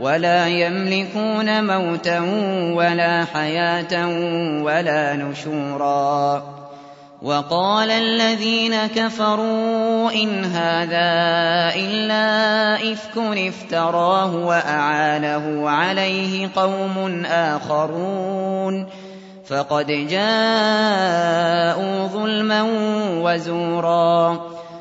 ولا يملكون موتا ولا حياة ولا نشورا. وقال الذين كفروا إن هذا إلا إفك افتراه وأعانه عليه قوم آخرون. فقد جاءوا ظلما وزورا.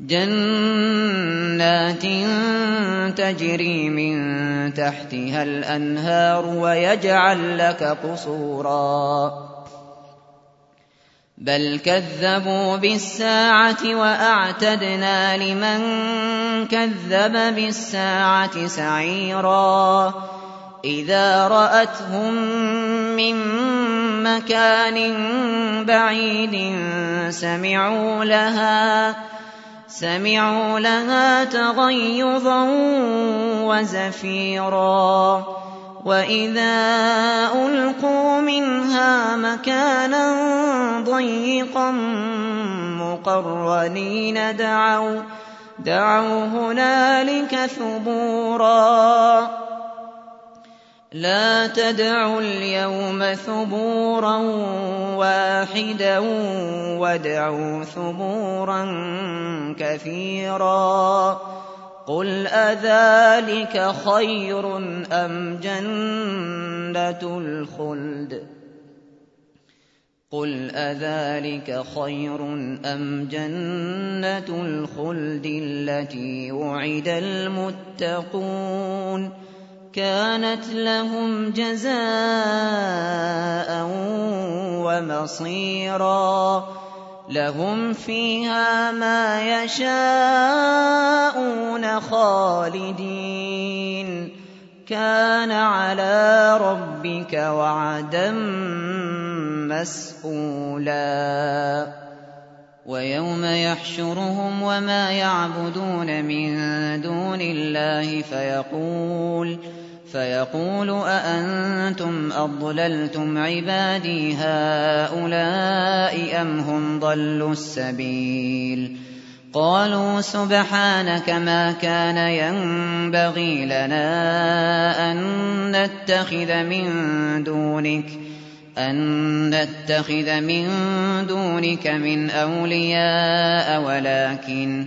جنات تجري من تحتها الأنهار ويجعل لك قصورا. بل كذبوا بالساعة وأعتدنا لمن كذب بالساعة سعيرا. إذا رأتهم من مكان بعيد سمعوا لها سمعوا لها تغيظا وزفيرا. وإذا ألقوا منها مكانا ضيقا مقرنين دعوا دعوا هنالك ثبورا. لا تدعوا اليوم ثبورا واحدا وادعوا ثبورا كثيرا قل أذلك خير أم جنة الخلد قل أذلك خير أم جنة الخلد التي وعد المتقون كانت لهم جزاء ومصيرا. لهم فيها ما يشاءون خالدين. كان على ربك وعدا مسئولا ويوم يحشرهم وما يعبدون من دون الله فيقول فيقول أأنتم أضللتم عبادي هؤلاء أم هم ضلوا السبيل؟ قالوا سبحانك ما كان ينبغي لنا أن نتخذ من دونك أن نتخذ من دونك من أولياء ولكن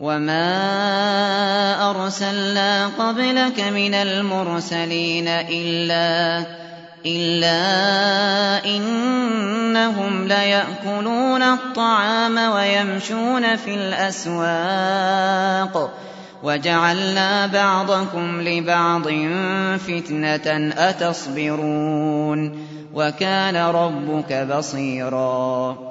وما أرسلنا قبلك من المرسلين إلا إلا إنهم ليأكلون الطعام ويمشون في الأسواق وجعلنا بعضكم لبعض فتنة أتصبرون وكان ربك بصيراً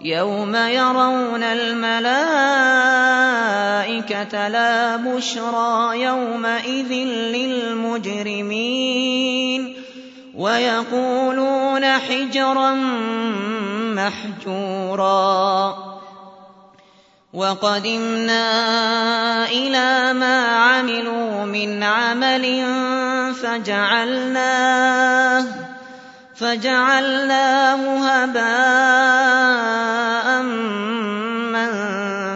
يوم يرون الملائكة لا بشرى يومئذ للمجرمين ويقولون حجرا محجورا وقدمنا إلى ما عملوا من عمل فجعلناه فجعلناه هباء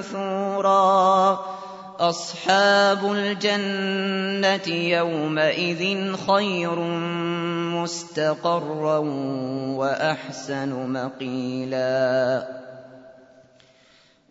منثورا. أصحاب الجنة يومئذ خير مستقرا وأحسن مقيلاً.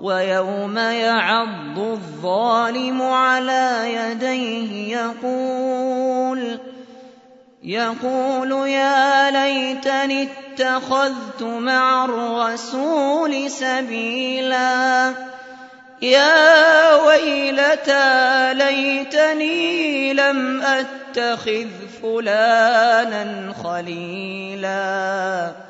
ويوم يعض الظالم على يديه يقول يقول يا ليتني اتخذت مع الرسول سبيلا. يا ويلتى ليتني لم أتخذ فلانا خليلا.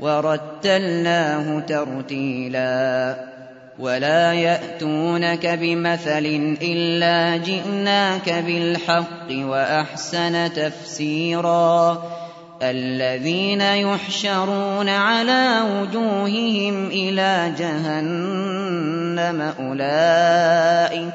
ورتلناه ترتيلا ولا يأتونك بمثل إلا جئناك بالحق وأحسن تفسيرا الذين يحشرون على وجوههم إلى جهنم أولئك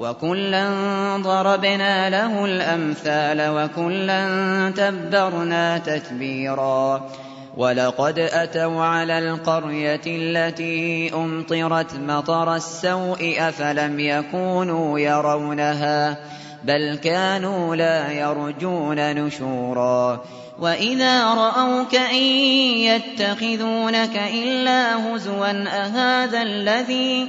وكلا ضربنا له الأمثال وكلا تبرنا تتبيرا ولقد أتوا على القرية التي أمطرت مطر السوء أفلم يكونوا يرونها بل كانوا لا يرجون نشورا وإذا رأوك إن يتخذونك إلا هزوا أهذا الذي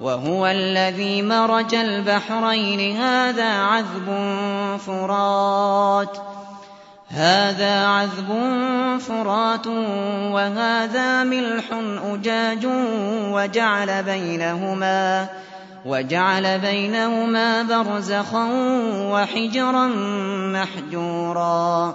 وهو الذي مرج البحرين. هذا عذب فرات. وهذا ملح أجاج وجعل بينهما برزخا وحجرا محجورا.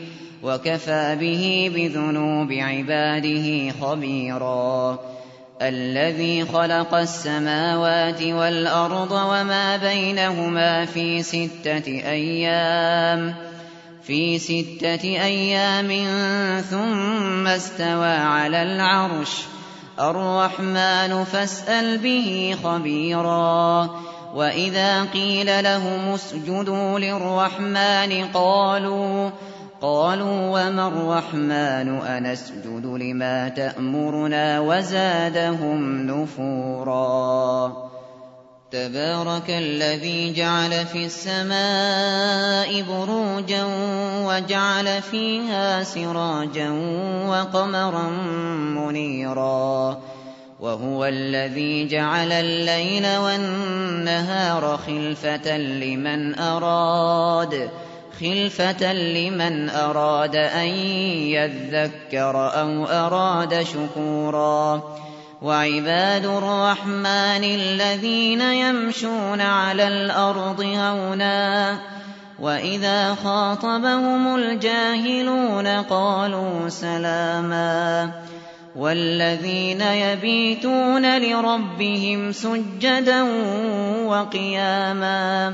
وكفى به بذنوب عباده خبيرا. الذي خلق السماوات والأرض وما بينهما في ستة أيام في ستة أيام ثم استوى على العرش. الرحمن فاسأل به خبيرا. وإذا قيل لهم اسجدوا للرحمن قالوا قالوا وما الرحمن أنسجد لما تأمرنا وزادهم نفورا. تبارك الذي جعل في السماء بروجا وجعل فيها سراجا وقمرا منيرا. وهو الذي جعل الليل والنهار خلفة لمن أراد. خلفة لمن أراد أن يذكر أو أراد شكورا وعباد الرحمن الذين يمشون على الأرض هونا وإذا خاطبهم الجاهلون قالوا سلاما والذين يبيتون لربهم سجدا وقياما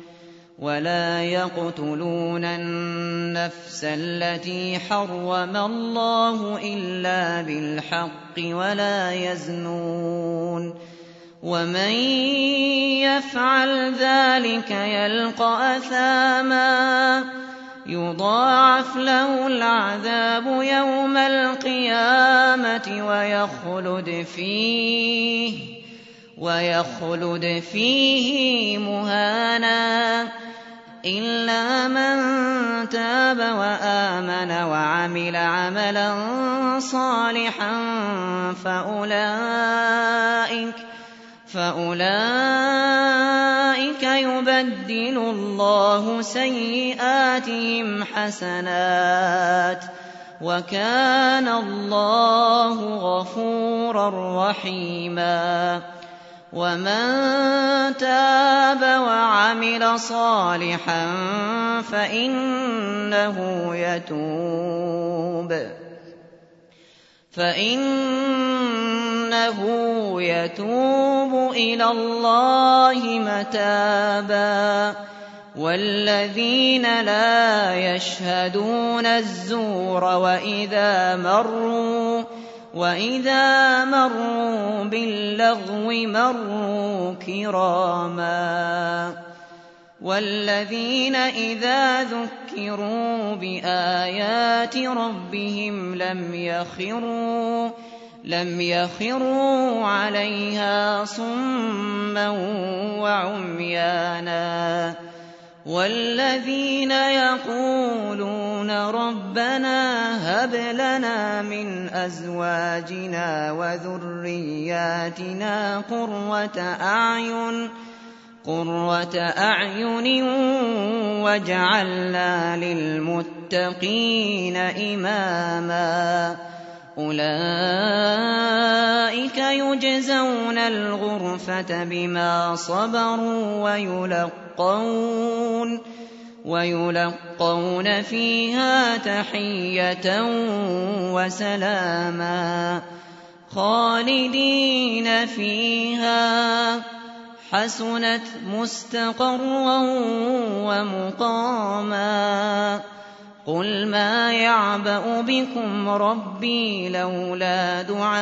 ولا يقتلون النفس التي حرم الله إلا بالحق ولا يزنون ومن يفعل ذلك يلقى أثاما يضاعف له العذاب يوم القيامة ويخلد فيه ويخلد فيه مهانا إلا من تاب وآمن وعمل عملا صالحا فأولئك فأولئك يبدل الله سيئاتهم حسنات وكان الله غفورا رحيما ومن تاب وعمل صالحا فإنه يتوب فإنه يتوب إلى الله متابا والذين لا يشهدون الزور وإذا مروا وإذا مروا باللغو مروا كراما والذين إذا ذكروا بآيات ربهم لم يخروا لم يخروا عليها صما وعميانا والذين يقولون ربنا هب لنا من أزواجنا وذرياتنا قرة أعين قرة أعين واجعلنا للمتقين إماما. أولئك يجزون الغرفة بما صبروا ويلقون ويلقون فيها تحية وسلاما خالدين فيها حسنت مستقرا ومقاما قل ما يعبأ بكم ربي لولا دعاؤكم